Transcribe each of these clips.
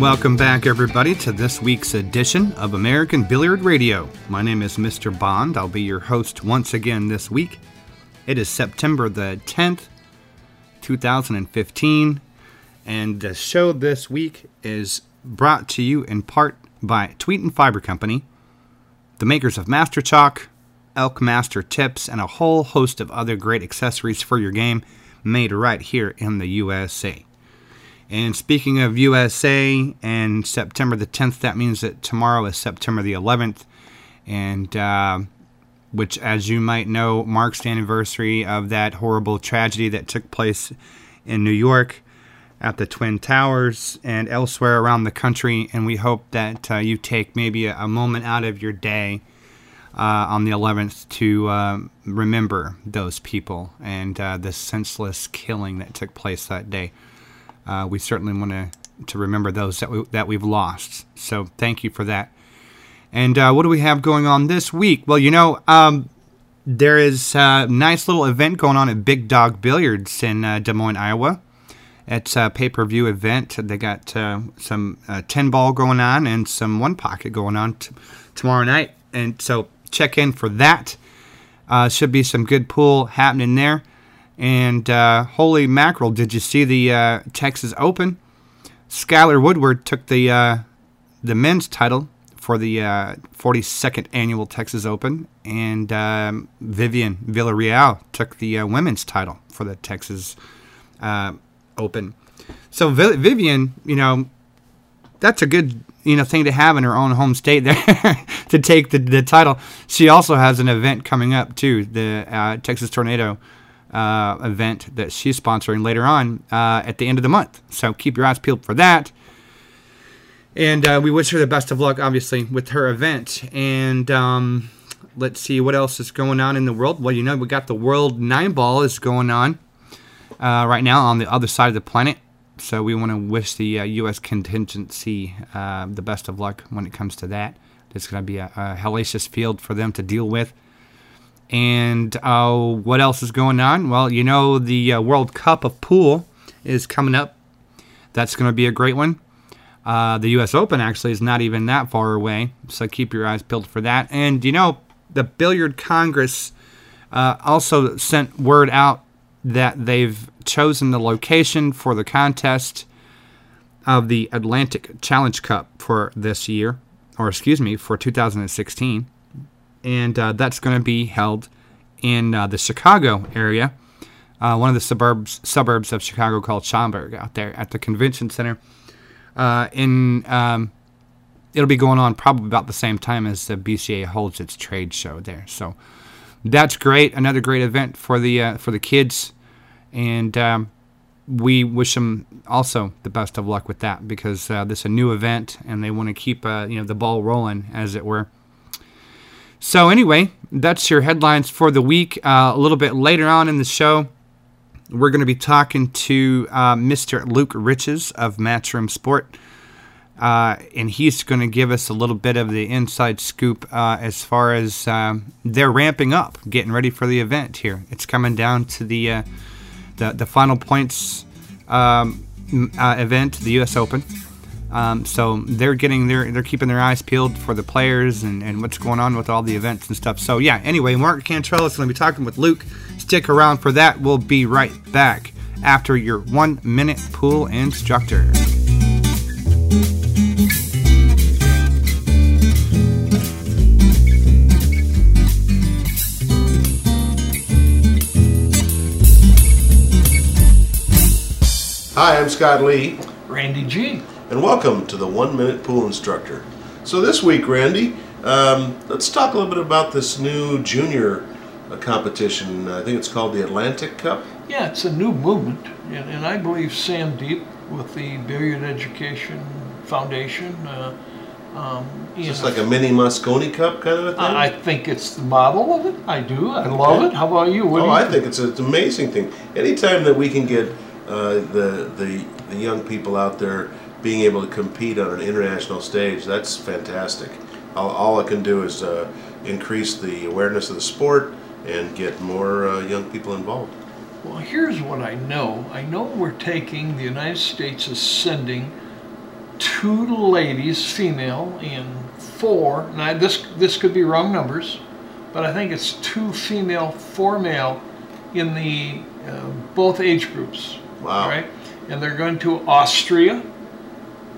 Welcome back, everybody, to this week's edition of American Billiard Radio. My name is Mr. Bond. I'll be your host once again this week. It is September the 10th, 2015, and the show this week is brought to you in part by Tweeten Fiber Company, the makers of Master Chalk, Elk Master Tips, and a whole host of other great accessories for your game made right here in the USA. And speaking of USA and September the 10th, that means that tomorrow is September the 11th, and uh, which, as you might know, marks the anniversary of that horrible tragedy that took place in New York at the Twin Towers and elsewhere around the country. And we hope that uh, you take maybe a, moment out of your day uh, on the 11th to uh, remember those people and uh, the senseless killing that took place that day uh, we certainly want to to remember those that we that we've lost. So thank you for that. And uh, what do we have going on this week? Well, you know, um, there is a nice little event going on at Big Dog Billiards in uh, Des Moines, Iowa. It's a pay per view event. They got uh, some uh, 10 ball going on and some one pocket going on t- tomorrow night. And so check in for that. Uh, should be some good pool happening there. And uh, holy mackerel, did you see the uh, Texas Open? Skylar Woodward took the uh, the men's title for the 42nd uh, annual Texas Open, and um, Vivian Villarreal took the uh, women's title for the Texas uh, Open. So Vivian, you know, that's a good you know thing to have in her own home state there to take the, the title. She also has an event coming up too, the Texas Tornado uh, event that she's sponsoring later on uh, at the end of the month. So keep your eyes peeled for that. And uh, we wish her the best of luck, obviously, with her event. And um, let's see what else is going on in the world. Well, you know, we got the World Nine Ball is going on uh, right now on the other side of the planet. So we want to wish the U.S. Uh, contingency uh, the best of luck when it comes to that. It's going to be a, a hellacious field for them to deal with. And uh, what else is going on? Well, you know, the uh, World Cup of Pool is coming up. That's going to be a great one. Uh, the U.S. Open actually is not even that far away, so keep your eyes peeled for that. And you know, the Billiard Congress uh, also sent word out that they've chosen the location for the contest of the Atlantic Challenge Cup for this year, or excuse me, for 2016 and uh, that's going to be held in uh, the Chicago area, uh, one of the suburbs suburbs of Chicago called Schaumburg, out there at the convention center. Uh, in um, it'll be going on probably about the same time as the BCA holds its trade show there. So that's great. Another great event for the uh, for the kids, and um, we wish them also the best of luck with that because uh, this is a new event and they want to keep you know the ball rolling as it were. So, anyway, that's your headlines for the week. Uh, a little bit later on in the show, we're going to be talking to uh, Mr. Luke Riches of Matchroom Sport. Uh, and he's going to give us a little bit of the inside scoop uh, as far as um, they're ramping up, getting ready for the event here. It's coming down to the uh, the, the final points um, uh, event, the U.S. Open. Um, so they're getting their they're keeping their eyes peeled for the players and, and what's going on with all the events and stuff. So yeah, anyway, Mark Cantrell is going to be talking with Luke. Stick around for that. We'll be right back after your one minute pool instructor. Hi, I'm Scott Lee. Randy G and welcome to the One Minute Pool Instructor. So this week, Randy, um, let's talk a little bit about this new junior uh, competition. I think it's called the Atlantic Cup. Yeah, it's a new movement, and, and I believe Sam Deep with the Billiard Education Foundation. Uh, um, Just like a mini Mosconi Cup kind of a thing? I think it's the model of it. I do. I love it. How about you? What oh, you I think it's, a, it's an amazing thing. Anytime that we can get uh, the, the, the young people out there being able to compete on an international stage, that's fantastic. All, all it can do is uh, increase the awareness of the sport and get more uh, young people involved. Well, here's what I know. I know we're taking, the United States is sending two ladies, female, and four. Now this this could be wrong numbers, but I think it's two female, four male, in the uh, both age groups. Wow. Right, and they're going to Austria,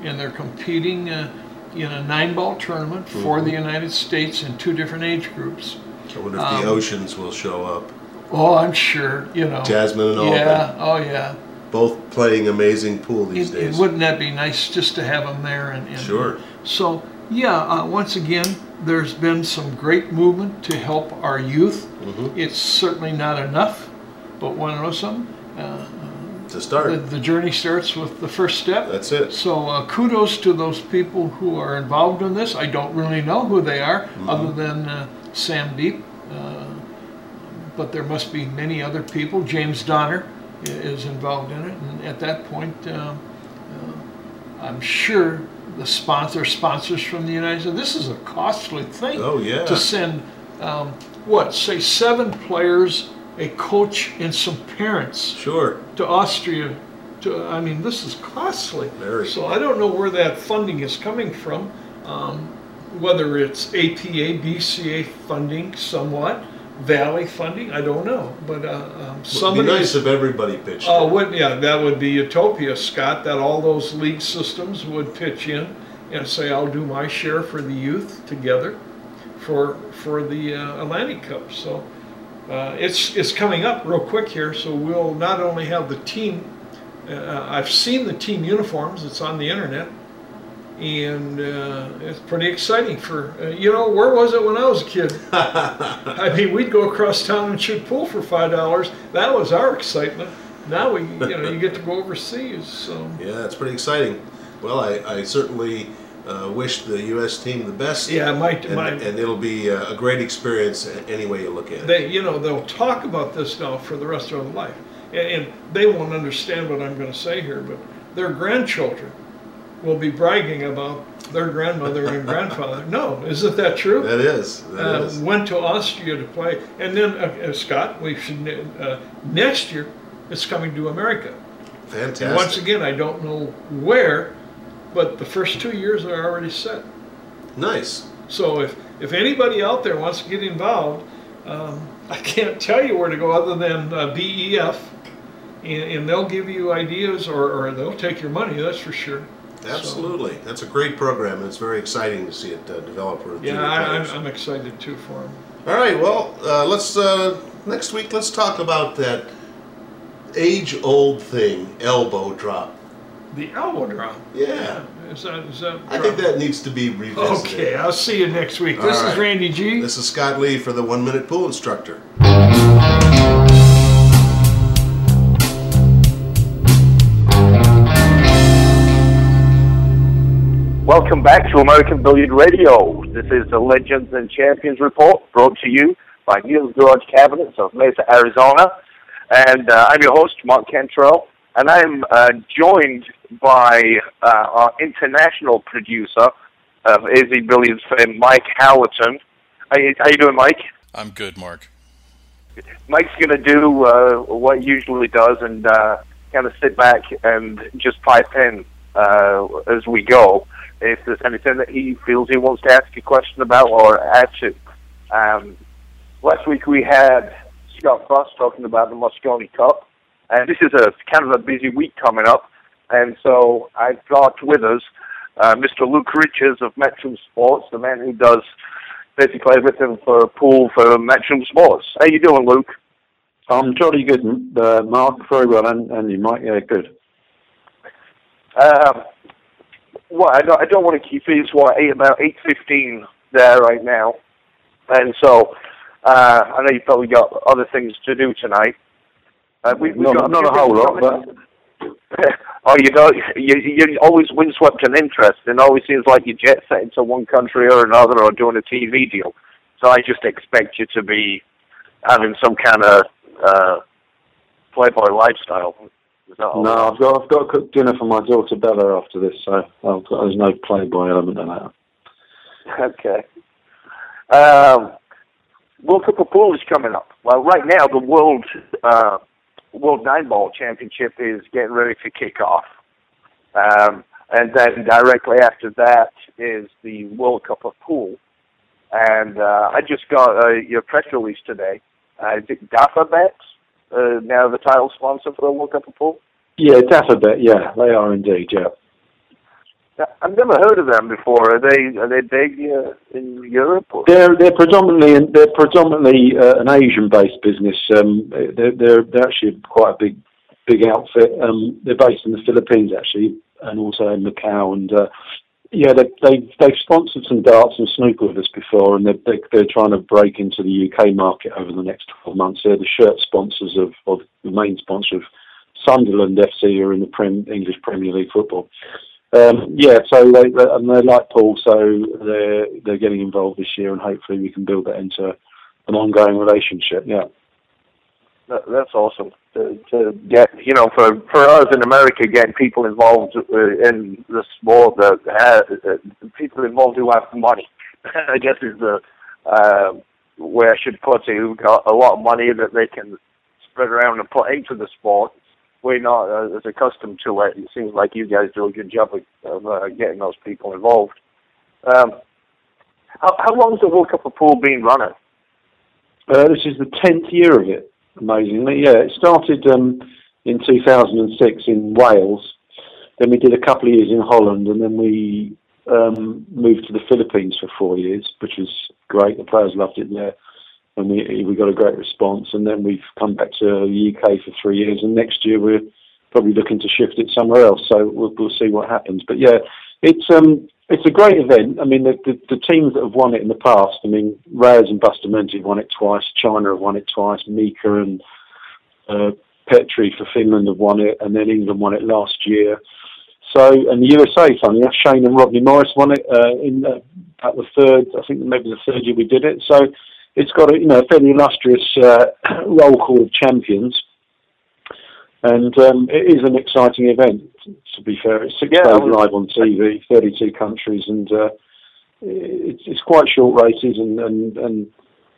and they're competing uh, in a nine-ball tournament for the United States in two different age groups. I wonder if Um, the Ouschans will show up. Oh, I'm sure. You know. Jasmine and Albin, Yeah. Oh, yeah. both playing amazing pool these It- it- days. wouldn't that be nice just to have them there? And, and Sure. So yeah, uh, once again, there's been some great movement to help our youth. Mm-hmm. It's certainly not enough, but want to know something? Uh, to the, start. the journey starts with the first step. That's it. So uh, kudos to those people who are involved in this. I don't really know who they are, Mm-hmm. other than uh, Sam Deep. Uh, but there must be many other people. James Donner is involved in it, and at that point, uh, uh, I'm sure the sponsor sponsors from the United States. This is a costly thing Oh, yeah. to send um, what say seven players, a coach, and some parents Sure. to Austria. To, I mean, this is costly. Very. So I don't know where that funding is coming from. Um, whether it's APA, BCA funding, somewhat, Valley funding, I don't know. But uh, um, It'd be somebody. nice if everybody pitched. Oh, in. would yeah, that would be utopia, Scott. That all those league systems would pitch in and say, "I'll do my share for the youth together, for for the uh, Atlantic Cup." So uh, it's it's coming up real quick here. So we'll not only have the team. Uh, I've seen the team uniforms. It's on the internet, and uh, it's pretty exciting. For uh, you know, where was it when I was a kid? I mean, we'd go across town and shoot pool for five dollars. That was our excitement. Now we, you know, you get to go overseas. So Yeah, that's pretty exciting. Well, I, I certainly uh, wish the U.S. team the best. yeah, my And, my and it'll be uh, a great experience any way you look at it. they, you know, they'll talk about this now for the rest of their life, and, and they won't understand what I'm going to say here, but their grandchildren will be bragging about their grandmother and grandfather. No, isn't that true? That is. That uh, is. went to Austria to play, and then uh, uh, Scott, we should uh, next year it's coming to America. Fantastic. And once again, I don't know where, but the first two years are already set. nice. So if if anybody out there wants to get involved, um, I can't tell you where to go other than uh, BEF, and, and they'll give you ideas or, or they'll take your money. That's for sure. Absolutely. That's a great program, and it's very exciting to see it uh, develop Yeah, I, I'm. I'm excited too for them. All right. Well, uh, let's uh, next week. Let's talk about that age-old thing, elbow drop. The elbow drop. Yeah. Is that is that? I think that needs to be revisited. Okay, I'll see you next week. All this is. Randy G. This is Scott Lee for the One Minute Pool Instructor. Welcome back to American Billiard Radio. This is the Legends and Champions Report brought to you by Neil's Garage Cabinets of Mesa, Arizona. And uh, I'm your host, Mark Cantrell, and I'm uh, joined by uh, our international producer of AZ Billiards fame, Mike Howerton. How you, how you doing, Mike? I'm good, Mark. Mike's going to do uh, what he usually does and uh, kind of sit back and just pipe in uh, as we go. If there's anything that he feels he wants to ask a question about or add to. Um, last week we had Scott Frost talking about the Mosconi Cup, and this is a kind of a busy week coming up, and so I've got with us uh, Mr. Luke Riches of Matchroom Sports, the man who does basically everything for pool for Matchroom Sports. How you doing, Luke? I'm jolly good, uh, Mark. Very well, and, and you, Mike. Yeah, good. Um, well, I don't, I don't want to keep it. It's what eight, about eight fifteen there right now, and so uh, I know you've probably got other things to do tonight. Uh, we, we've Not, got not a whole lot, but oh, you know, you, you're always windswept in interest, and always seems like you jet set into one country or another or doing a TV deal. So I just expect you to be having some kind of uh, playboy lifestyle. Is that all no. I've got I've got to cook dinner for my daughter Bella after this, so I've got, there's no playboy element in that. Okay. Um, World Cup of Pool is coming up. Well, right now the World uh, World Nine Ball Championship is getting ready to kick off. Um, and then directly after that is the World Cup of Pool. And uh, I just got uh, your press release today. Uh, is it Dafabet, uh, now the title sponsor for the World Cup of Pool? Yeah, Dafabet. Yeah, they are indeed. Yeah. I've never heard of them before. Are they are they big uh, in Europe? Or? They're they're predominantly they're predominantly uh, an Asian-based business. Um, they're, they're they're actually quite a big big outfit. Um, they're based in the Philippines actually, and also in Macau. And uh, yeah, they they they've sponsored some darts and snooker with us before, and they're they, they're trying to break into the UK market over the next twelve months. They're the shirt sponsors of, of the main sponsor of Sunderland FC, who are in the Prem, English Premier League football. Um, yeah, so they, they, and they like Paul, so they're they're getting involved this year, and hopefully we can build that into an ongoing relationship. Yeah, that, that's awesome to, to get you know for for us in America, getting people involved uh, in the sport have uh, people involved who have money. I guess is the uh, where I should put it. Who've got a lot of money that they can spread around and put into the sport we're not uh, as accustomed to it. It seems like you guys do a good job of, of uh, getting those people involved. Um, how, how long has the World Cup of Pool been running? Uh, this is the tenth year of it. Amazingly, yeah, it started um, in 2006 in Wales. Then we did a couple of years in Holland, and then we um, moved to the Philippines for four years, which was great. The players loved it there and we we got a great response. And then we've come back to the UK for three years, and next year we're probably looking to shift it somewhere else. So we'll, we'll see what happens. But yeah, it's um it's a great event. I mean, the, the, the teams that have won it in the past. I mean, Reyes and Bustamante have won it twice. China have won it twice. Mika and uh, Petri for Finland have won it, and then England won it last year. So, and the USA, funny enough, Shane and Rodney Morris won it uh, in uh, at the third. I think maybe the third year we did it. So it's got a you know a fairly illustrious uh, roll call of champions, and um, it is an exciting event. To be fair, it's six yeah, days live on TV, thirty-two countries, and uh, it's, it's quite short races and and and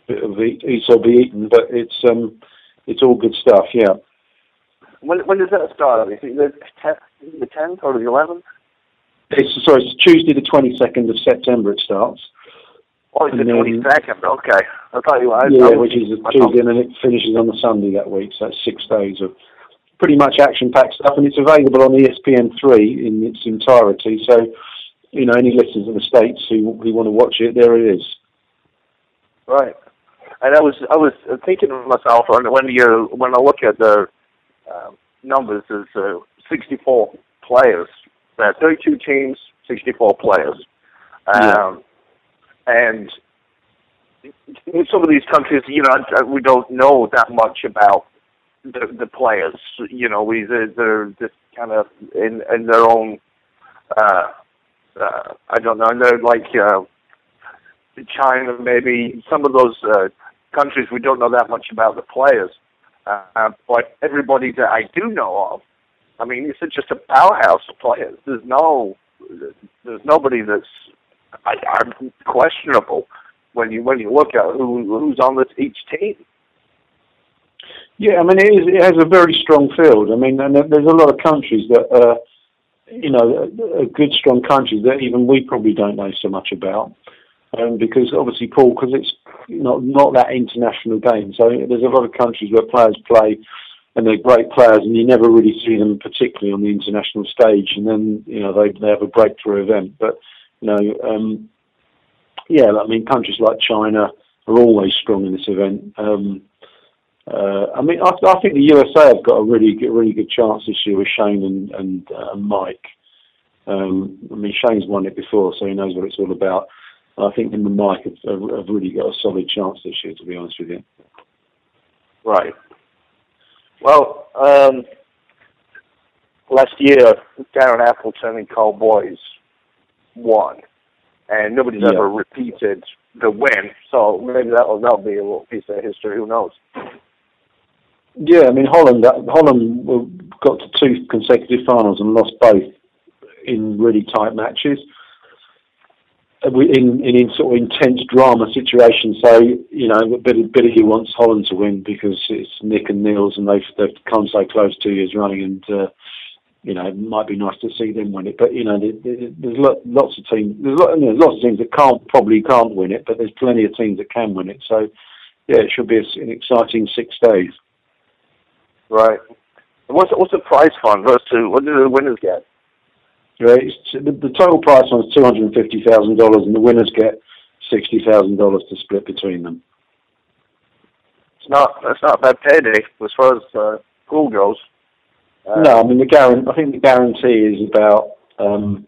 bit of eat, eat or be eaten, but it's um it's all good stuff. Yeah. When when does that start? Is it the tenth or the eleventh? It's sorry, it's Tuesday the twenty second of September. It starts. Oh, it's the twenty second. Okay, I thought you. Yeah, which is a Tuesday, and it finishes on the Sunday that week. So that's six days of pretty much action-packed stuff, and it's available on ESPN three in its entirety. So, you know, any listeners in the states who who want to watch it, there it is. Right, and I was I was thinking to myself when you when I look at the uh, numbers, there's uh, 64 players. There are 32 teams, 64 players. Um, yeah and in some of these countries, you know, we don't know that much about the the players. You know, we they're, they're just kind of in in their own. Uh, uh, I don't know. They're like uh, China, maybe some of those uh, countries. We don't know that much about the players, uh, but everybody that I do know of, I mean, it's just a powerhouse of players. There's no, there's nobody that's I, are questionable when you when you look at who who's on this each team. Yeah, I mean it, is, it has a very strong field. I mean, and there's a lot of countries that, uh, you know, are good strong countries that even we probably don't know so much about. Um, because obviously, Paul, because it's not not that international game, so there's a lot of countries where players play and they're great players, and you never really see them particularly on the international stage, and then you know they they have a breakthrough event. But you know, um, yeah, I mean, countries like China are always strong in this event. Um, uh, I mean, I, I, think the USA have got a really good, really good chance this year with Shane and, and uh, Mike. Um, I mean, Shane's won it before, so he knows what it's all about. I think him and Mike have, have really got a solid chance this year, to be honest with you. Right. Well, um, last year, Darren Appleton and Karl Boyes won, and nobody's yeah. ever repeated the win. So maybe that'll that'll be a little piece of history. Who knows? Yeah, I mean Holland. Holland got to two consecutive finals and lost both in really tight matches. Uh, in, in, in sort of intense drama situations, so you know, Billy, Billy wants Holland to win because it's Nick and Niels, and they've they've come so close two years running, and uh, you know, it might be nice to see them win it. But you know, there's lots of teams. There's lots of teams that can't probably can't win it, but there's plenty of teams that can win it. So yeah, it should be an exciting six days. Right. What's what's the prize fund? Those two. What do the winners get? Right. The, the total prize fund is two hundred and fifty thousand dollars, and the winners get sixty thousand dollars to split between them. It's not. That's not a bad payday as far as uh, pool goes. Uh, no, I mean the guarantee. I think the guarantee is about um,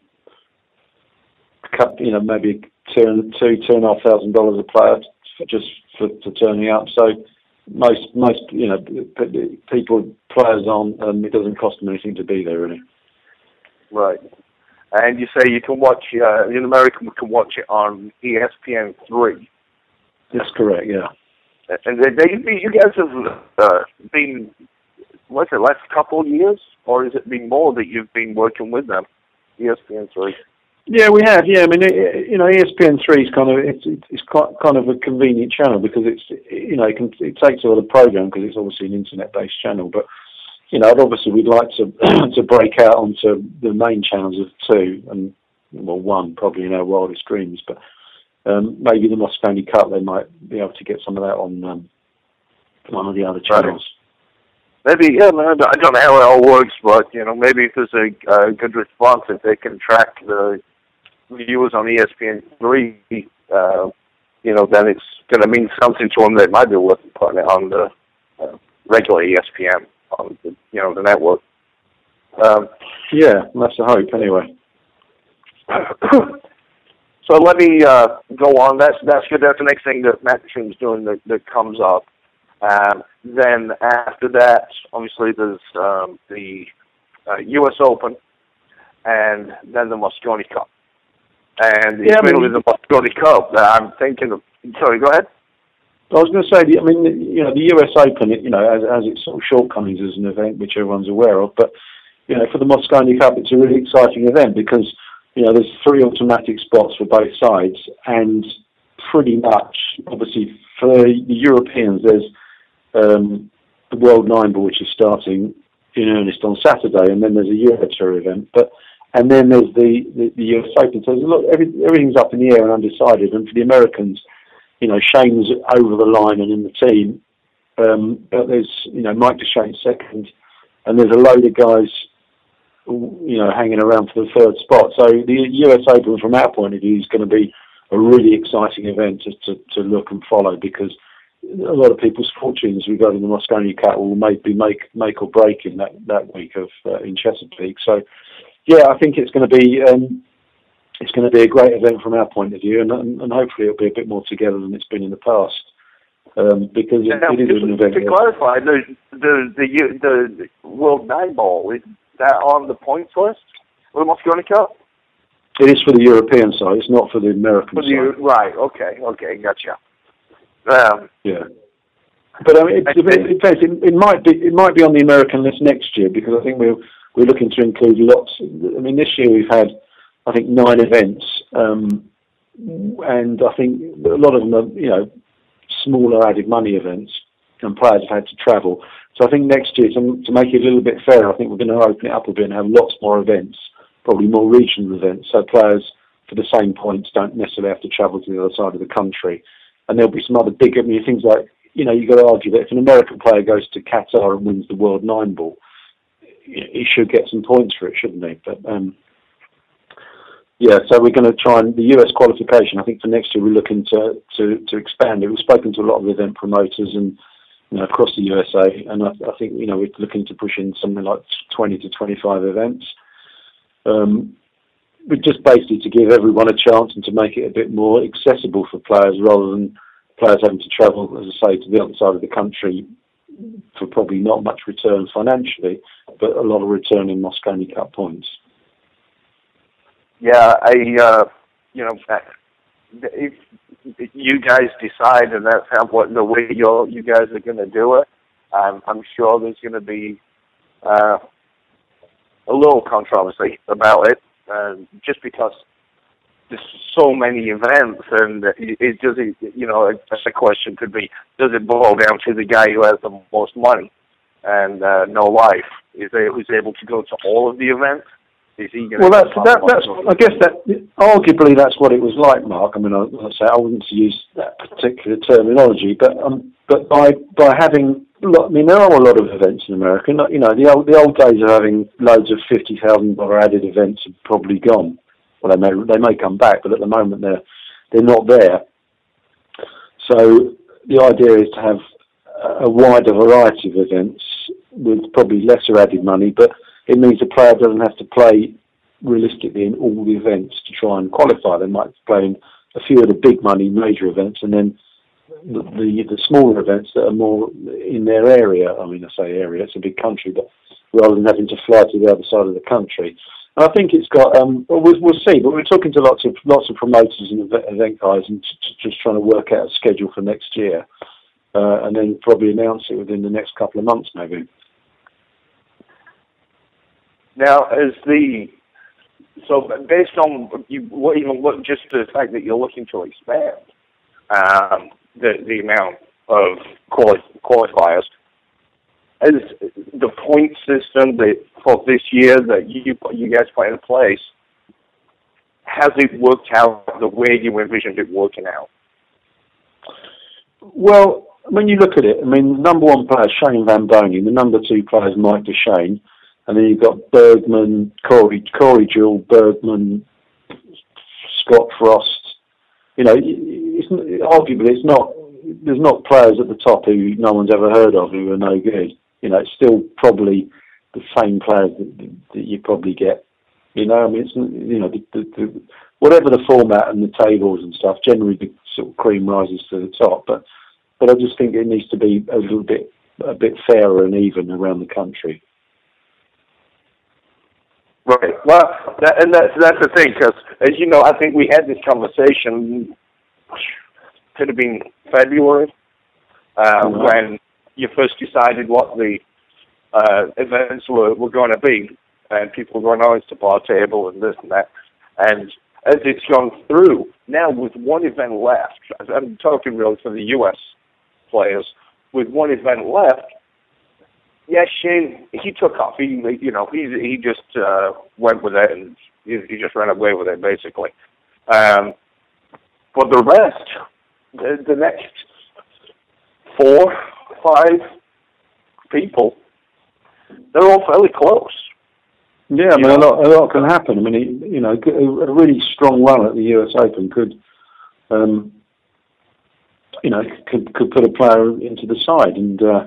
you know maybe two two two and a half thousand dollars a player for just for, for turning up. So most most you know people players on and it doesn't cost them anything to be there really. Right. And you say you can watch uh, in America we can watch it on ESPN three. That's correct. Yeah. And they, they, you guys have uh, been what's it last couple of years, or has it been more that you've been working with them? ESPN three. Yeah, we have. Yeah, I mean, it, you know, ESPN three is kind of it's it's quite kind of a convenient channel because it's you know it can it takes all the program because it's obviously an internet based channel, but you know, obviously we'd like to to break out onto the main channels of two and well one probably in our wildest dreams, but um, maybe the Mosconi Cup they might be able to get some of that on um, one of the other channels. Right. Maybe yeah, I don't know how it all works, but you know, maybe if there's a, a good response, if they can track the viewers on ESPN three, uh, you know, then it's going to mean something to them that might be worth putting it on the uh, regular ESPN on the, you know the network. Um, yeah, that's the hope anyway. so let me uh, go on. That's that's good. That's the next thing that Matt is doing that, that comes up. Um, then after that, obviously there's um, the uh, U.S. Open, and then the Mosconi Cup. And yeah, I mean, the Mosconi Cup that I'm thinking of. Sorry, go ahead. I was going to say, I mean, you know, the US Open, you know, has, has its sort of shortcomings as an event, which everyone's aware of. But you know, for the Mosconi Cup, it's a really exciting event because you know there's three automatic spots for both sides, and pretty much, obviously, for the Europeans, there's um, the World Nine Ball, which is starting in earnest on Saturday, and then there's a Euro Tour event. But and then there's the, the, the US Open. So lot, every, everything's up in the air and undecided. And for the Americans, you know, Shane's over the line and in the team. Um, but there's, you know, Mike Dechaine second, and there's a load of guys, you know, hanging around for the third spot. So the US Open, from our point of view, is going to be a really exciting event to, to look and follow because a lot of people's fortunes regarding the Mosconi Cup will maybe make make or break in that that week of uh, in Chesapeake. So yeah, I think it's going to be um, it's going to be a great event from our point of view, and, and, and hopefully it'll be a bit more together than it's been in the past. Um, because it, now, it is an event. To clarify, the the the, the World Nine Ball is that on the points list for the Mosconi Cup? It is for the European side. It's not for the American for the, side. Right. Okay. Okay. Gotcha. Um, yeah. But I mean, it, it, it, it, might be it might be on the American list next year because I think we're we're looking to include lots. I mean, this year we've had, I think, nine events, um, and I think a lot of them are, you know, smaller added money events, and players have had to travel. So I think next year, to, to make it a little bit fairer, I think we're going to open it up a bit and have lots more events, probably more regional events, so players for the same points don't necessarily have to travel to the other side of the country. And there'll be some other big, I mean, things like, you know, you've got to argue that if an American player goes to Qatar and wins the World Nine Ball, he should get some points for it, shouldn't he? But um, yeah, so we're going to try and the US qualification. I think for next year we're looking to to, to expand it. We've spoken to a lot of event promoters and you know, across the USA, and I, I, think you know we're looking to push in something like 20 to 25 events. Um, but just basically to give everyone a chance and to make it a bit more accessible for players rather than players having to travel, as I say, to the other side of the country for probably not much return financially, but a lot of return in Mosconi Cup points. Yeah, I, uh, you know, if you guys decide and that's how what the way you you guys are going to do it, I'm I'm sure there's going to be uh, a little controversy about it, uh, just because there's so many events, and it, it does. It, you know, a, question could be: Does it boil down to the guy who has the most money? and uh, No Life, is he was able to go to all of the events? Is he Well, that's that, that's. I guess that arguably that's what it was like, Mark. I mean, I, I say I wouldn't use that particular terminology, but um, but by by having, I mean, there are a lot of events in America. You know, the old the old days of having loads of fifty thousand dollar added events have probably gone. Well, they may they may come back, but at the moment they're they're not there. So the idea is to have a wider variety of events with probably lesser added money, but it means the player doesn't have to play realistically in all the events to try and qualify. They might play in a few of the big money major events and then the, the, smaller events that are more in their area. I mean, I say area, it's a big country, but rather than having to fly to the other side of the country. And I think it's got. Um, well, we'll, we'll see. But we're talking to lots of lots of promoters and event guys, and just trying to work out a schedule for next year, uh, and then probably announce it within the next couple of months, maybe. Now, as the so based on you, what even look just the fact that you're looking to expand um, the the amount of quali- qualifiers, is the point system that for this year that you you guys put in place has it worked out the way you envisioned it working out? Well, when you look at it, I mean, the number one player Shane Van Boening, the number two player is Mike Dechaine, and then you've got Bergman, Corey, Corey Deuel, Bergman, Scott Frost. You know, it's, arguably it's not. There's not players at the top who no one's ever heard of who are no good. You know, it's still probably the same players that, that you probably get. You know, I mean, it's you know, the, the, the, whatever the format and the tables and stuff, generally the sort of cream rises to the top. But but I just think it needs to be a little bit a bit fairer and even around the country. Right. Well, that, and that's that's the thing because, as you know, I think we had this conversation. Could have been February uh, mm-hmm. when you first decided what the uh, events were, were going to be, and people were going, "Oh, it's the bar table and this and that." And as it's gone through, now with one event left, I'm talking really for the U.S. players, with one event left, yeah, Shane, he took off. He, you know, he he just uh, went with it and he, he just ran away with it basically. Um, but the rest, the, the next four, five people, they're all fairly close. Yeah, I mean, a lot, a lot can happen. I mean, you know, a really strong run at the U.S. Open could, um, you know, could could put a player into the side, and uh,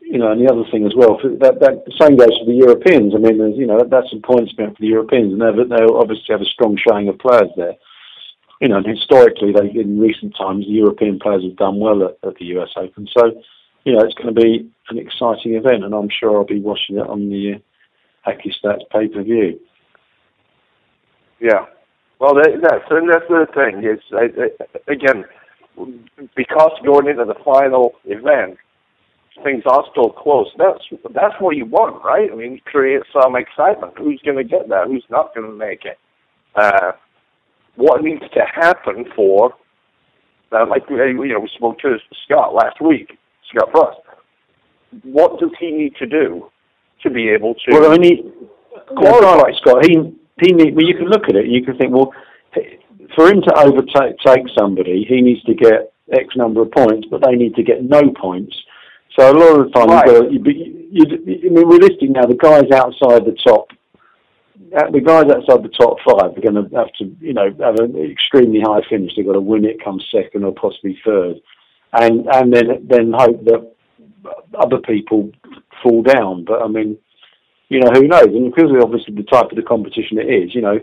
you know, and the other thing as well, that that the same goes for the Europeans. I mean, there's, you know, that's some points spent for the Europeans, and they they obviously have a strong showing of players there. You know, and historically, they in recent times, the European players have done well at, at the US Open. So, you know, it's going to be an exciting event, and I'm sure I'll be watching it on the uh, Stats pay per view. Yeah, well, that, that's and that's the thing. Is again because going into the final event things are still close. That's that's what you want, right? I mean, create some excitement. Who's going to get that? Who's not going to make it? Uh, what needs to happen for, uh, like we, you know, we spoke to Scott last week, Scott Frost. What does he need to do to be able to? Well, I mean, qualify, Scott. He he need. Well, you can look at it and you can think, well, for him to overtake somebody, he needs to get X number of points, but they need to get no points so a lot of the time, right. you, you, you, I mean, realistically now, the guys outside the top, the guys outside the top five are going to have to, you know, have an extremely high finish. They've got to win it, come second or possibly third, and and then then hope that other people fall down. But I mean, you know, who knows? And because obviously the type of the competition it is, you know,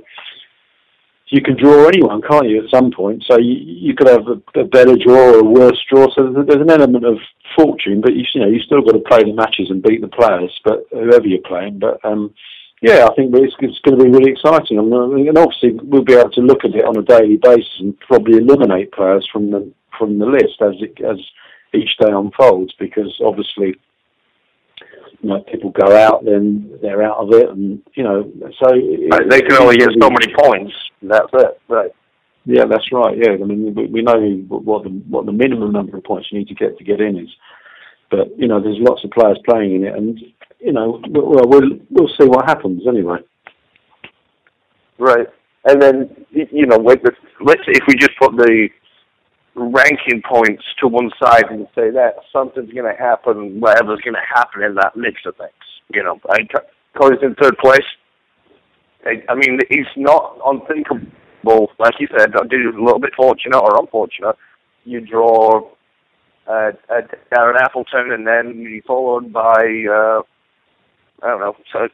you can draw anyone, can't you, at some point? So you, you could have a, a better draw or a worse draw. So there's, there's, an element of fortune, but you, you know you still got to play the matches and beat the players, but whoever you're playing. But um, yeah, I think it's, it's going to be really exciting. I mean, and obviously we'll be able to look at it on a daily basis and probably eliminate players from the from the list as it as each day unfolds, because obviously you know, people go out, then they're out of it, and you know, so it, they can only get so many points. That's it, right? Yeah, that's right. Yeah, I mean, we, we know what the what the minimum number of points you need to get to get in is. But you know, there's lots of players playing in it, and you know, well, we'll we'll see what happens anyway. Right. And then, you know, let's if we just put the ranking points to one side and say that something's going to happen, whatever's going to happen in that mix of things. You know, I, Corey's in third place. I, I mean, it's not unthinkable. Like you said, do a little bit fortunate or unfortunate. You draw uh, uh, Darren Appleton, and then followed by uh, I don't know, so,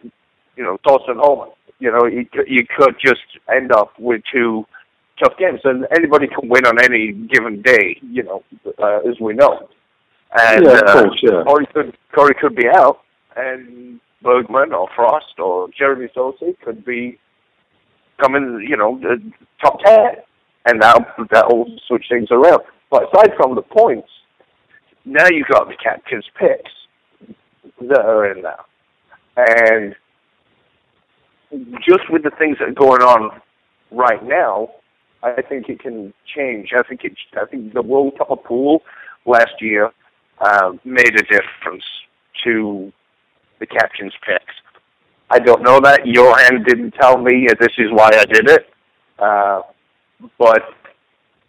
you know, Dawson Holman you know, you, you could just end up with two tough games, and anybody can win on any given day, you know, uh, as we know. And yeah, of uh, course, yeah. Corey could Corey could be out, and Bergman or Frost or Jeremy Sossei could be coming, you know, the top ten, and that that'll switch things around. But aside from the points, now you've got the captain's picks that are in there, and just with the things that are going on right now, I think it can change. I think it. I think the World Cup of pool last year uh, made a difference to the captain's picks. I don't know that. Johan didn't tell me this is why I did it. Uh, but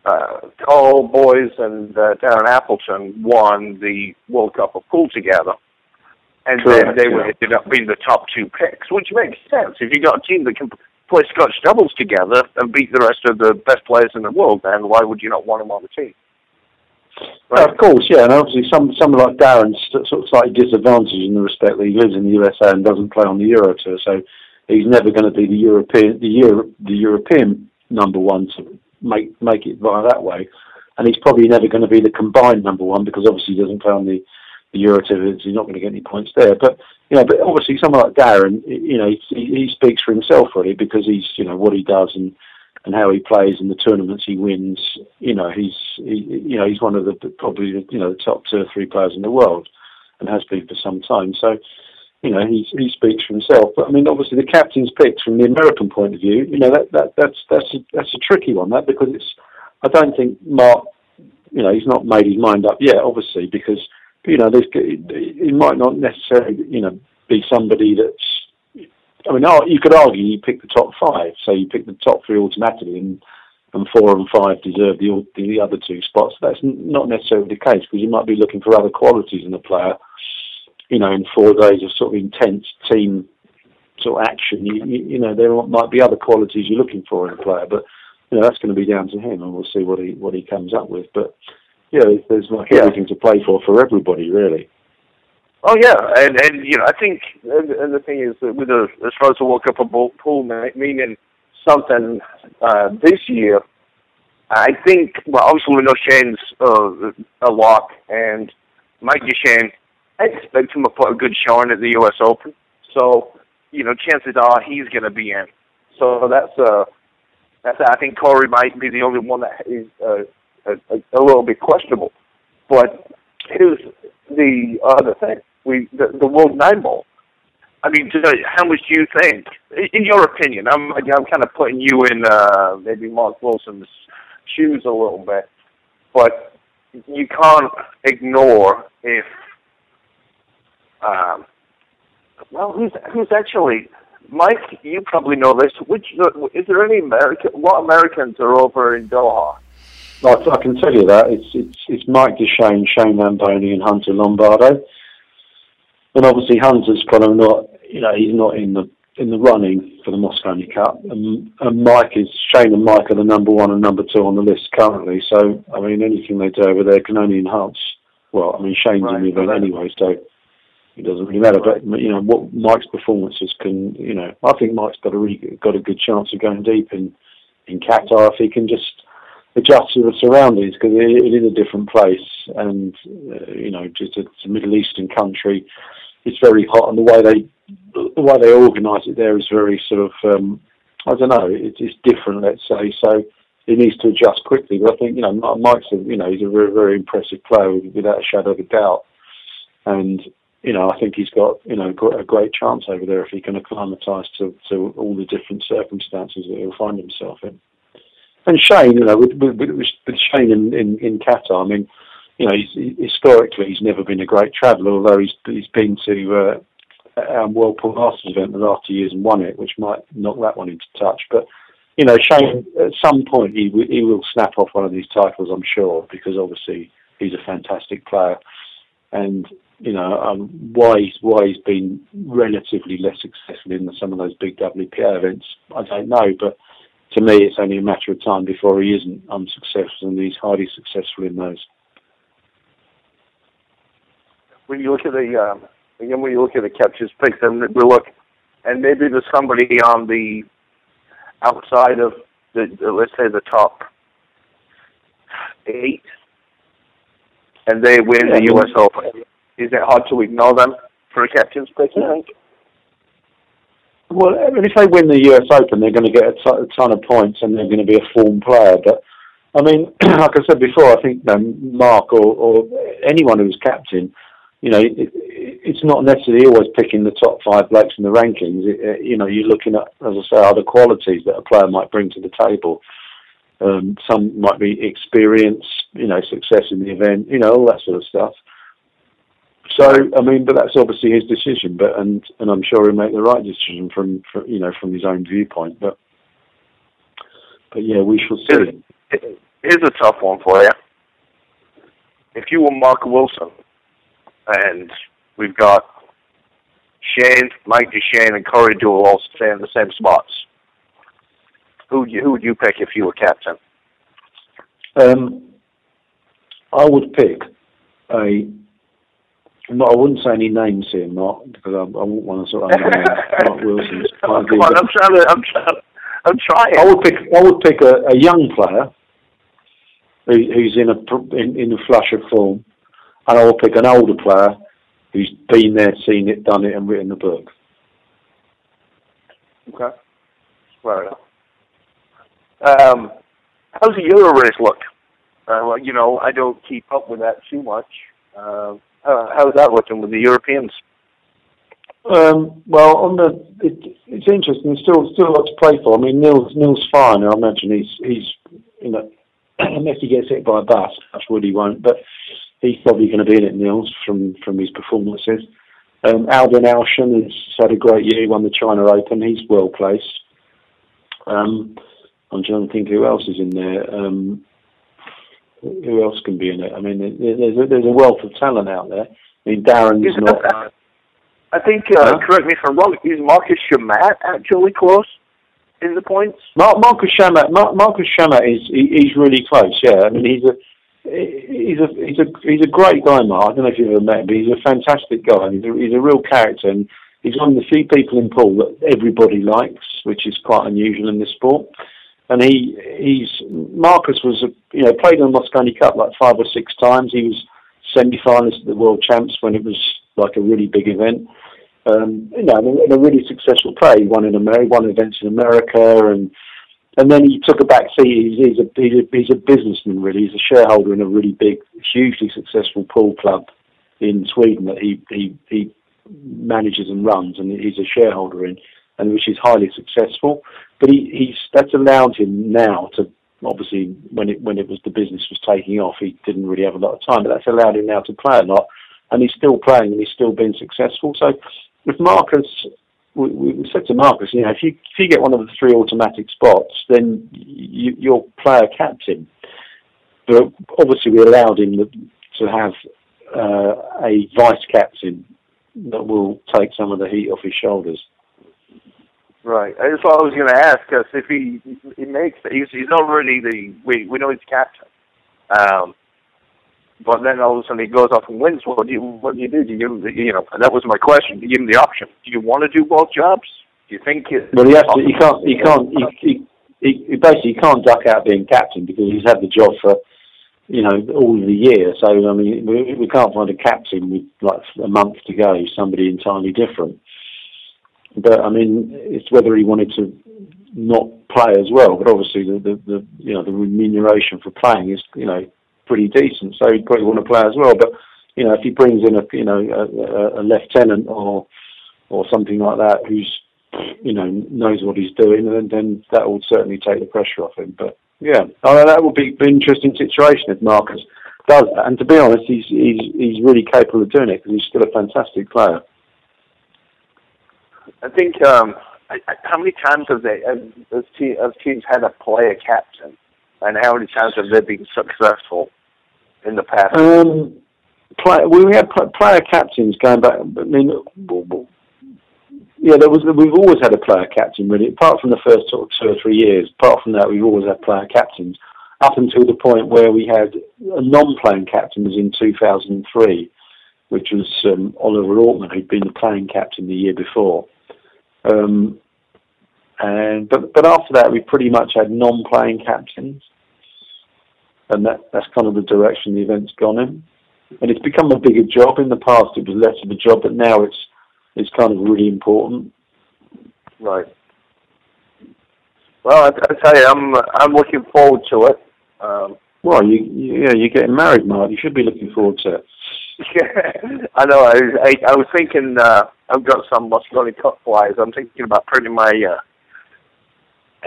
uh, Karl Boyes and uh, Darren Appleton won the World Cup of Pool together and Correct, then they would ended up being the top two picks, which makes sense. If you got a team that can play Scotch doubles together and beat the rest of the best players in the world, then why would you not want them on the team? Right. of course, yeah, and obviously some someone like Darren's sort of slightly disadvantaged in the respect that he lives in the USA and doesn't play on the Euro Tour, so he's never going to be the European the Euro, the European number one to make make it via that way, and he's probably never going to be the combined number one because obviously he doesn't play on the the Euro he's not going to get any points there. But you know, but obviously someone like Darren, you know, he, he speaks for himself really because he's you know what he does and and how he plays and the tournaments he wins. You know, he's he, you know he's one of the probably you know the top two or three players in the world and has been for some time. So. You know, he he speaks for himself. But I mean, obviously, the captain's picks from the American point of view, you know, that, that that's that's a, that's a tricky one. That because it's, I don't think Mark, you know, he's not made his mind up yet, obviously, because you know, there's, it might not necessarily, you know, be somebody that's. I mean, you could argue you pick the top five, so you pick the top three automatically, and, and four and five deserve the the other two spots. That's not necessarily the case because you might be looking for other qualities in a player. You know, in four days of sort of intense team sort of action, you, you, you know, there might be other qualities you're looking for in a player, but you know that's going to be down to him, and we'll see what he what he comes up with. But yeah, there's like yeah. everything to play for for everybody, really. Oh yeah, and and you know I think and the thing is that with the as far as the World Cup of pool meaning something uh, this year, I think well obviously we know Shane's uh, a lock and Mike Dechaine. I expect him to put a good showing at the U.S. Open, so you know chances are he's going to be in. So that's uh that's I think Corey might be the only one that is uh, a, a, a little bit questionable. But here's the other thing: we the, the World Nine Ball. I mean, how much do you think, in your opinion? I'm I'm kind of putting you in uh, maybe Mark Wilson's shoes a little bit, but you can't ignore if um, well, who's who's actually Mike? You probably know this. Which is there any American? What Americans are over in Doha? I, I can tell you that it's it's it's Mike Dechaine, Shane Van Boening, and Hunter Lombardo. And obviously Hunter's kind of not, you know, he's not in the in the running for the Mosconi Cup. And, and Mike is Shane and Mike are the number one and number two on the list currently. So I mean, anything they do over there can only enhance. Well, I mean, Shane's right, in the event anyway, so it doesn't really matter. But you know, what Mike's performances can, you know, I think Mike's got a really got a good chance of going deep in in Qatar if he can just adjust to the surroundings because it, it is a different place, and uh, you know, just a, it's a Middle Eastern country. It's very hot, and the way they the way they organise it there is very sort of um, I don't know. It's, it's different, let's say. So he needs to adjust quickly. But I think you know Mike's a, you know he's a very very impressive player without a shadow of a doubt, and you know I think he's got you know a great chance over there if he can acclimatise to to all the different circumstances that he'll find himself in and Shane, you know, with, with, with Shane in, in, in Qatar, I mean, you know, he's, historically he's never been a great traveller, although he's he's been to uh, our World Pool Masters event the last two years and won it, which might knock that one into touch. But you know, Shane at some point he he will snap off one of these titles, I'm sure, because obviously he's a fantastic player, and you know um, why he's why he's been relatively less successful in some of those big WPA events, I don't know, but to me, it's only a matter of time before he isn't unsuccessful, and he's highly successful in those. When you look at the um, again, when you look at the captures picks, and we look, and maybe there's somebody on the outside of the, the let's say the top eight, and they win the U.S. Open. Is it hard to ignore them for a captain's pick? You think? Well, I mean, if they win the US Open, they're going to get a, t- a ton of points and they're going to be a form player. But I mean, like I said before, I think um, Mark or, or anyone who's captain, you know, it, it's not necessarily always picking the top five blokes in the rankings. It, it, you know, you're looking at, as I say, other qualities that a player might bring to the table. Um, some might be experience, you know, success in the event, you know, all that sort of stuff. So I mean, but that's obviously his decision. But and and I'm sure he'll make the right decision from, from you know from his own viewpoint. But but yeah, we shall see. Here's a tough one for you. If you were Mark Wilson, and we've got Shane, Mike Dechaine, and Corey Deuel all stay in the same spots, who would you, who would you pick if you were captain? Um, I would pick a no, I wouldn't say any names here, Mark, because I, I wouldn't want to sort of undermine Mark Wilson's. Come on, I'm trying to, I'm trying, I'm trying. I would pick, I would pick a, a young player who, who's in a in, in a flush of form, and I would pick an older player who's been there, seen it, done it, and written the book. Okay, fair enough. Um, how's the Euro race look? Uh, well, you know, I don't keep up with that too much. Uh, uh, how's that looking with the Europeans? Um, well, on the it, it's interesting. Still, still a lot to play for. I mean, Niels Niels fine. I imagine he's he's you know unless he gets hit by a bus, touch wood he won't. But he's probably going to be in it. Niels from from his performances. Um, Ouschan has had a great year. He won the China Open. He's well placed. Um, I'm trying to think who else is in there. Um, who else can be in it? I mean, there's a, there's a wealth of talent out there. I mean, Darren's is not. I think, uh, huh? correct me if I'm wrong, is Marcus Chamat actually close in the points? Mar- Marcus Chamat, Mar- Marcus Chamat is he, he's really close. Yeah, I mean he's a he's a he's a he's a great guy, Mark. I don't know if you've ever met him, but he's a fantastic guy. He's a, he's a real character, and he's one of the few people in pool that everybody likes, which is quite unusual in this sport and he he's Marcus was a, you know played in the Mosconi Cup like five or six times. He was semi-finalist at the World Champs when it was like a really big event. Um, you know, and a really successful player. He won in America, won events in America, and and then he took a back seat. He's, he's a he's a he's a businessman really. He's a shareholder in a really big, hugely successful pool club in Sweden that he he he manages and runs, and he's a shareholder in and which is highly successful. But he, he's that's allowed him now to obviously when it when it was the business was taking off, he didn't really have a lot of time. But that's allowed him now to play a lot, and he's still playing and he's still being successful. So with Marcus, we, said to Marcus, you know, if you if you get one of the three automatic spots, then you, you're player captain. But obviously, we allowed him to have uh, a vice captain that will take some of the heat off his shoulders. Right. That's what I was going to ask us. If he he makes he's he's not really the we we know he's captain, um, but then all of a sudden he goes off and wins. What do you what do you do? Do you you know? And that was my question. Do you give him the option? Do you want to do both jobs? Do you think? It, well, he has to, he can't. He can't. He, he, he basically can't duck out being captain because he's had the job for you know all of the year. So I mean, we, we can't find a captain with like a month to go. Somebody entirely different. But I mean, it's whether he wanted to not play as well. But obviously, the, the, the you know the remuneration for playing is you know pretty decent, so he'd probably want to play as well. But you know, if he brings in a you know a, a, lieutenant or or something like that who's you know knows what he's doing, then then that will certainly take the pressure off him. But yeah, oh, that would be an interesting situation if Marcus does that. And to be honest, he's he's he's really capable of doing it because he's still a fantastic player. I think um, I, I, how many times have they have teams had a player captain, and how many times have they been successful in the past? Um, play, we had player captains going back. I mean, yeah, there was. We've always had a player captain, really. Apart from the first sort of two or three years, apart from that, we've always had player captains. Up until the point where we had a non-playing captain was in 2003, which was um, Oliver Ortmann, who'd been the playing captain the year before. Um, and but but after that, we pretty much had non-playing captains, and that that's kind of the direction the event's gone in. And it's become a bigger job. In the past, it was less of a job, but now it's it's kind of really important. Right. Well, I, I tell you, I'm I'm looking forward to it. Um, well, you, you yeah, you're getting married, Mark. You should be looking forward to it. Yeah, I know. I I, I was thinking. Uh, I've got some Mosconi Cup flyers. I'm thinking about printing my uh,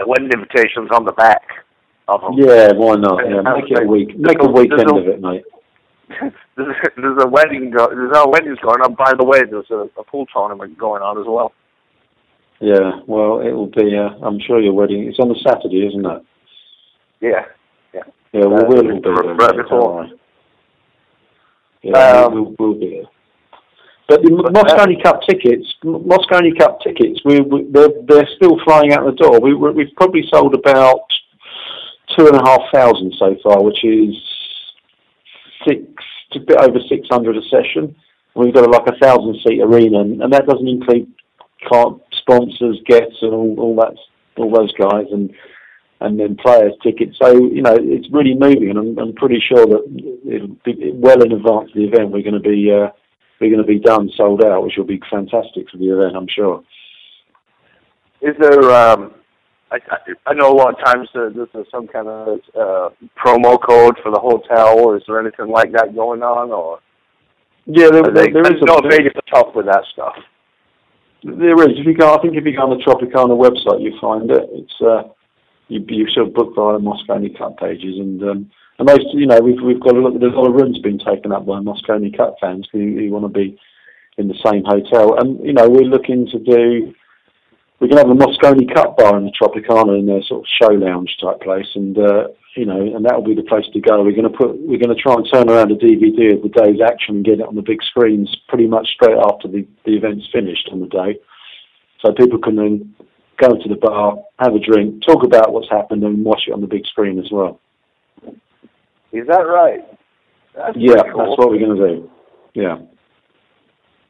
wedding invitations on the back of them. Yeah, why not? Yeah, make it a week. Make a weekend of it, mate. There's, there's a wedding. Go, there's no weddings going on. By the way, there's a, a pool tournament going on as well. Yeah, well, it will be. Uh, I'm sure your wedding. It's on a Saturday, isn't it? Yeah, yeah. Yeah, well, we'll be there. Right before. Yeah, um, we'll, we'll be there. But the Mosconi Cup tickets, Mosconi Cup tickets, we, we, they're, they're still flying out the door. We, we've probably sold about two and a half thousand so far, which is six, a bit over 600 a session. We've got a, like a thousand seat arena, and, and that doesn't include sponsors, guests, and all, all that, all those guys, and and then players' tickets. So you know, it's really moving, and I'm, I'm pretty sure that it'll be, well in advance of the event, we're going to be uh, we're going to be done, sold out, which will be fantastic for the event, I'm sure. Is there? Um, I, I know a lot of times uh, there's some kind of uh, promo code for the hotel, or is there anything like that going on, or? Yeah, there, there, there is. No, Vegas tough with that stuff. There is. If you go, I think if you go on the Tropicana website, you find it. It's uh, you, you sort of book via Mosconi Cup pages, and um, and most, you know, we've we've got a lot. There's a lot of rooms being taken up by Mosconi Cup fans who, who want to be in the same hotel, and you know, we're looking to do. We can have a Mosconi Cup bar in the Tropicana in a sort of show lounge type place, and uh, you know, and that will be the place to go. We're going to put, we're going to try and turn around a DVD of the day's action and get it on the big screens pretty much straight after the the event's finished on the day, so people can then go to the bar, have a drink, talk about what's happened, and watch it on the big screen as well. Is that right? That's yeah, cool. that's what we're going to do. Yeah.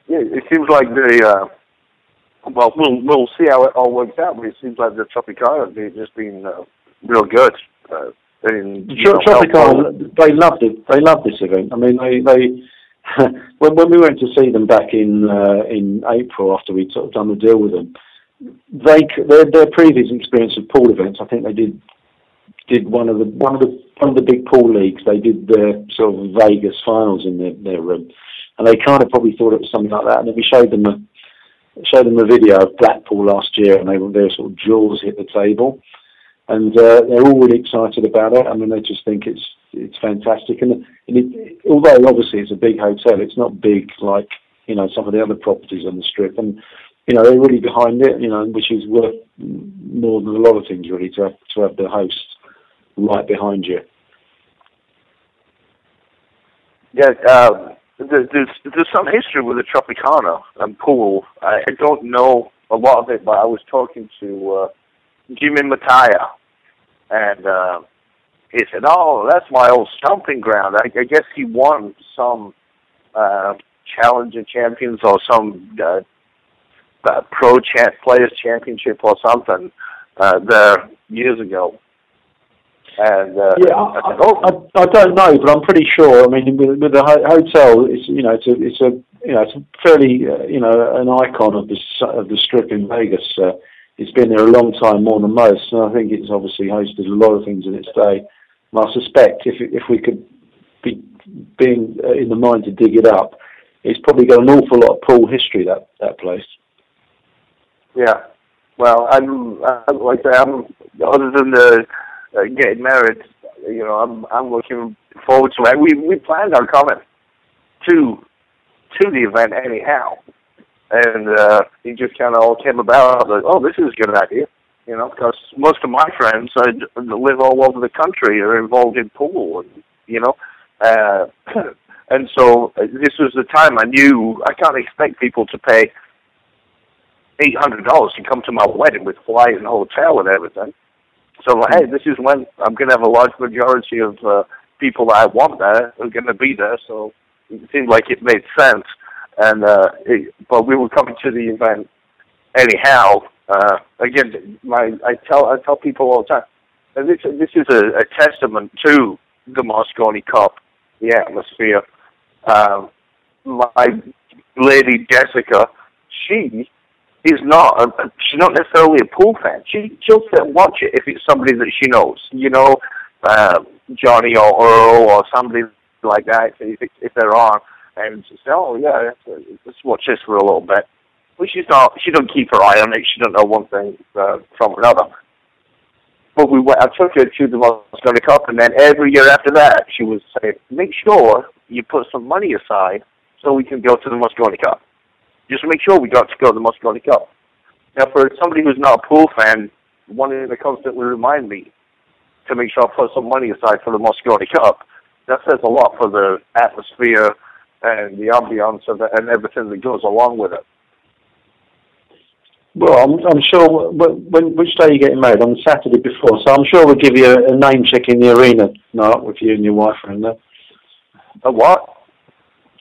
Yeah, it seems like the. Uh, well, we'll we'll see how it all works out, but it seems like the Tropicana has just been uh, real good. Uh, in, Tropicana, they loved it. They loved this event. I mean, they they when when we went to see them back in uh, in April after we'd sort of done the deal with them, they their their previous experience of pool events, I think they did did one of the one of the one of the big pool leagues. They did their sort of Vegas finals in their, their room, and they kind of probably thought it was something like that. And then we showed them a showed them a video of Blackpool last year, and they were their sort of jaws hit the table, and uh, they're all really excited about it. I mean, they just think it's it's fantastic, and, and it, although obviously it's a big hotel, it's not big like you know some of the other properties on the strip, and you know they're really behind it, you know, which is worth more than a lot of things really to have to have the host right behind you. Yeah, uh, there's, there's some history with the Tropicana and pool. I, don't know a lot of it, but I was talking to uh, Jimmy Mataya, and uh, he said, "Oh, that's my old stomping ground." I, I guess he won some uh, Challenger Champions or some uh, uh, Pro Players Championship or something uh, there years ago. And uh, yeah, I, I, oh. I, I, don't know, but I'm pretty sure. I mean, with, with the ho- hotel, it's you know, it's a, it's a you know, it's a fairly uh, you know, an icon of the of the strip in Vegas. Uh, it's been there a long time, more than most, and I think it's obviously hosted a lot of things in its day. And I suspect if if we could be being uh, in the mind to dig it up, it's probably got an awful lot of pool history that that place. Yeah, well, I'm, I'm like I'm other than the uh, getting married, you know, I'm I'm looking forward to it. We we planned on coming to to the event anyhow, and uh, it just kind of all came about. Like, oh, this is a good idea, you know, because most of my friends uh, live all over the country are involved in pool, and, you know, uh, and so uh, this was the time I knew I can't expect people to pay eight hundred dollars to come to my wedding with flight and hotel and everything. So hey, this is when I'm going to have a large majority of uh, people that I want there who are going to be there. So it seemed like it made sense. And uh, it, but we were coming to the event anyhow. Uh, again, my I tell I tell people all the time, and this this is a, a testament to the Mosconi Cup, the atmosphere. Um, my lady Jessica, she is not a, she's not necessarily a pool fan. She she'll sit and watch it if it's somebody that she knows, you know, uh, Johnny or Earl or somebody like that. If if they're on, and she say, oh yeah, let's, watch this for a little bit. But she's not. She don't keep her eye on it. She don't know one thing uh, from another. But we went. I took her to the Mosconi Cup, and then every year after that, she would say, "Make sure you put some money aside so we can go to the Mosconi Cup." Just make sure we got to go to the Mosconi Cup. Now, for somebody who's not a pool fan, wanting to constantly remind me to make sure I put some money aside for the Mosconi Cup, that says a lot for the atmosphere and the ambiance of it and everything that goes along with it. Well, I'm, I'm sure. When, which day are you getting married? On Saturday before, so I'm sure we'll give you a, a name check in the arena. No, with you and your wife are in there. A what?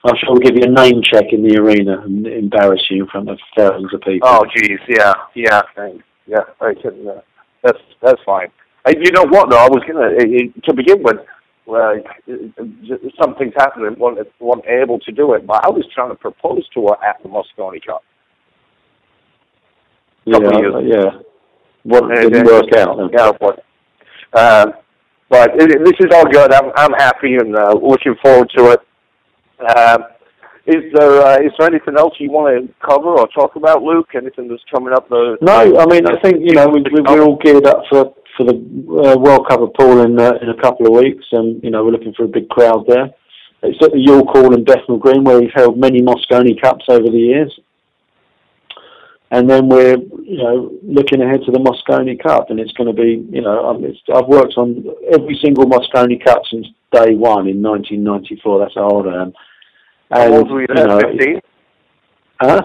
I'm sure we'll give you a name check in the arena and embarrass you in front of thousands of people. Oh, geez, yeah, yeah, thanks. Yeah, I can, uh, that's that's fine. I, you know what though? I was gonna uh, to begin with. Well, some things happened and wasn't, wasn't able to do it, but I was trying to propose to her at the Mosconi Cup. Yeah, yeah. What didn't work out? Then. Yeah, but, uh, but this is all good. I'm I'm happy and uh, looking forward to it. Um, is there uh, is there anything else you want to cover or talk about, Luke? Anything that's coming up? The no, I mean I think you know we, we, we're all geared up for for the uh, World Cup of Pool in uh, in a couple of weeks, and you know we're looking for a big crowd there. It's at the York Hall in Bethnal Green, where we've held many Mosconi Cups over the years. And then we're, you know, looking ahead to the Mosconi Cup, and it's going to be, you know, I've worked on every single Mosconi Cup since day one in 1994. That's how old I am. And, old were you, know, 15? Huh?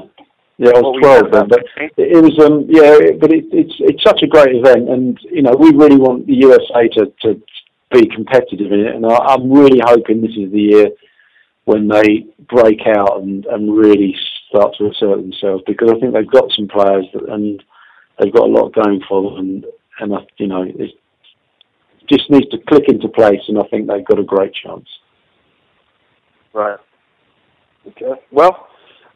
Yeah, I was 12 then, but it was um yeah, but it, it's it's such a great event, and you know we really want the USA to to be competitive in it, and I, I'm really hoping this is the year when they break out and and really start to assert themselves because I think they've got some players that, and they've got a lot going for them, and and I, you know it just needs to click into place, and I think they've got a great chance. Right. Okay. Well,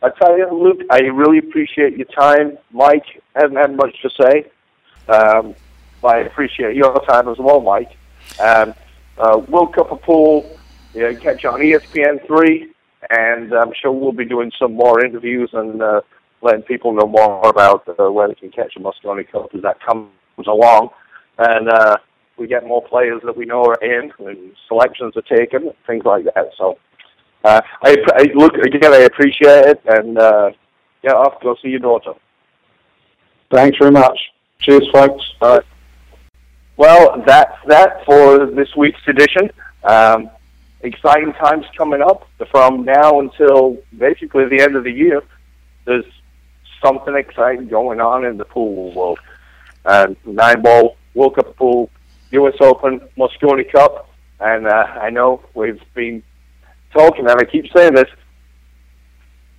I tell you, Luke, I really appreciate your time. Mike hasn't had much to say. Um, I appreciate your time as well, Mike. Um, uh, World Cup of Pool, you know, catch on ESPN three, and I'm sure we'll be doing some more interviews and uh, letting people know more about uh, where they can catch a Mosconi Cup as that comes along, and uh, we get more players that we know are in, and selections are taken, things like that. So uh, I, I look again. I appreciate it, and uh, yeah, off go see your daughter. Thanks very much. Cheers, folks. All right. Well, that's that for this week's edition. Um, exciting times coming up from now until basically the end of the year. There's something exciting going on in the pool world. And nine ball, World Cup pool, U.S. Open, Mosconi Cup, and uh, I know we've been talking, and I keep saying this.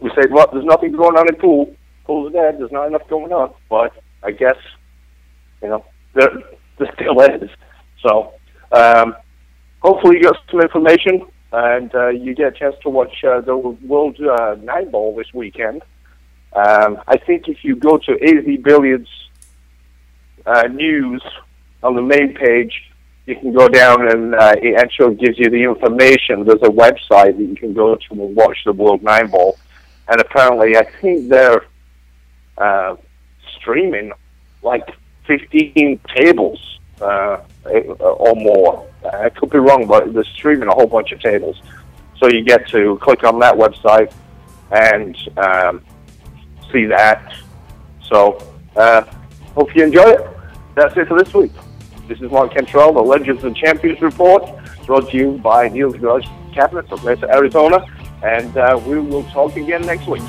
We say, well, there's nothing going on in pool. Pool's dead. There's not enough going on. But I guess, you know, there, there still is. So, um, hopefully you got some information and uh, you get a chance to watch uh, the World uh, Nine Ball this weekend. Um, I think if you go to AZ Billiards uh, News on the main page, you can go down and uh, it actually gives you the information. There's a website that you can go to and watch the World Nine Ball, and apparently, I think they're uh, streaming like 15 tables uh, or more. I could be wrong, but they're streaming a whole bunch of tables. So you get to click on that website and um, see that. So uh, hope you enjoy it. That's it for this week. This is Mark Cantrell, the Legends and Champions Report, brought to you by Neil's Garage Cabinets of Mesa, Arizona. And uh, we will talk again next week.